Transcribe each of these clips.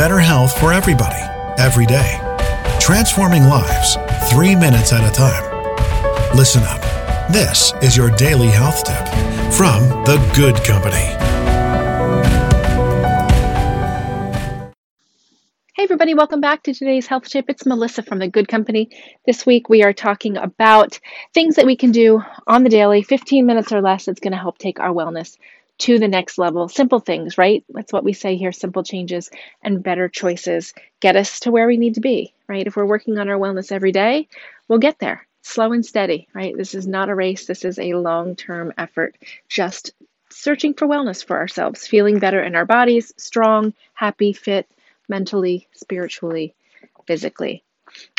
better health for everybody, every day. Transforming lives, three minutes at a time. Listen up. This is your daily health tip from The Good Company. Hey, everybody, welcome back to today's health tip. It's Melissa from The Good Company. This week we are talking about things that we can do on the daily, 15 minutes or less, that's going to help take our wellness to the next level. Simple things, right? That's what we say here simple changes and better choices get us to where we need to be, right? If we're working on our wellness every day, we'll get there slow and steady, right? This is not a race, this is a long term effort. Just searching for wellness for ourselves, feeling better in our bodies, strong, happy, fit, mentally, spiritually, physically.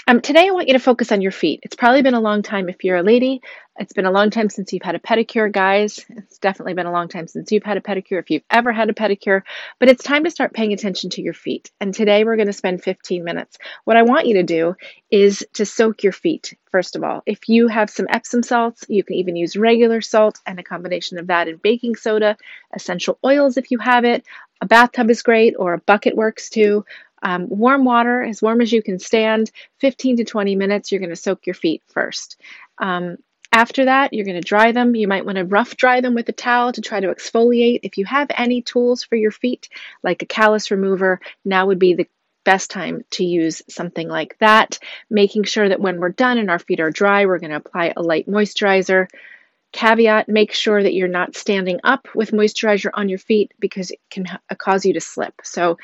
Um, today, I want you to focus on your feet. It's probably been a long time if you're a lady. It's been a long time since you've had a pedicure, guys. It's definitely been a long time since you've had a pedicure, if you've ever had a pedicure. But it's time to start paying attention to your feet. And today, we're going to spend 15 minutes. What I want you to do is to soak your feet, first of all. If you have some Epsom salts, you can even use regular salt and a combination of that and baking soda, essential oils if you have it. A bathtub is great, or a bucket works too. Um, warm water, as warm as you can stand, 15 to 20 minutes. You're going to soak your feet first. Um, after that, you're going to dry them. You might want to rough dry them with a towel to try to exfoliate. If you have any tools for your feet, like a callus remover, now would be the best time to use something like that. Making sure that when we're done and our feet are dry, we're going to apply a light moisturizer. Caveat make sure that you're not standing up with moisturizer on your feet because it can cause you to slip. So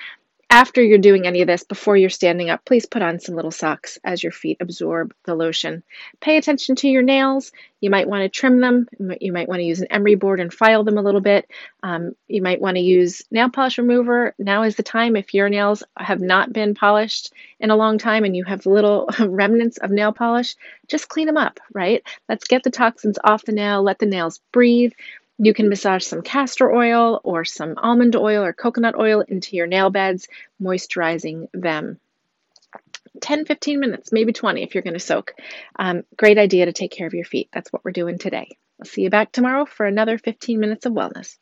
after you're doing any of this, before you're standing up, please put on some little socks as your feet absorb the lotion. Pay attention to your nails. You might want to trim them. You might want to use an emery board and file them a little bit. Um, you might want to use nail polish remover. Now is the time if your nails have not been polished in a long time and you have little remnants of nail polish, just clean them up, right? Let's get the toxins off the nail, let the nails breathe. You can massage some castor oil or some almond oil or coconut oil into your nail beds, moisturizing them. 10, 15 minutes, maybe 20 if you're going to soak. Um, great idea to take care of your feet. That's what we're doing today. I'll see you back tomorrow for another 15 minutes of wellness.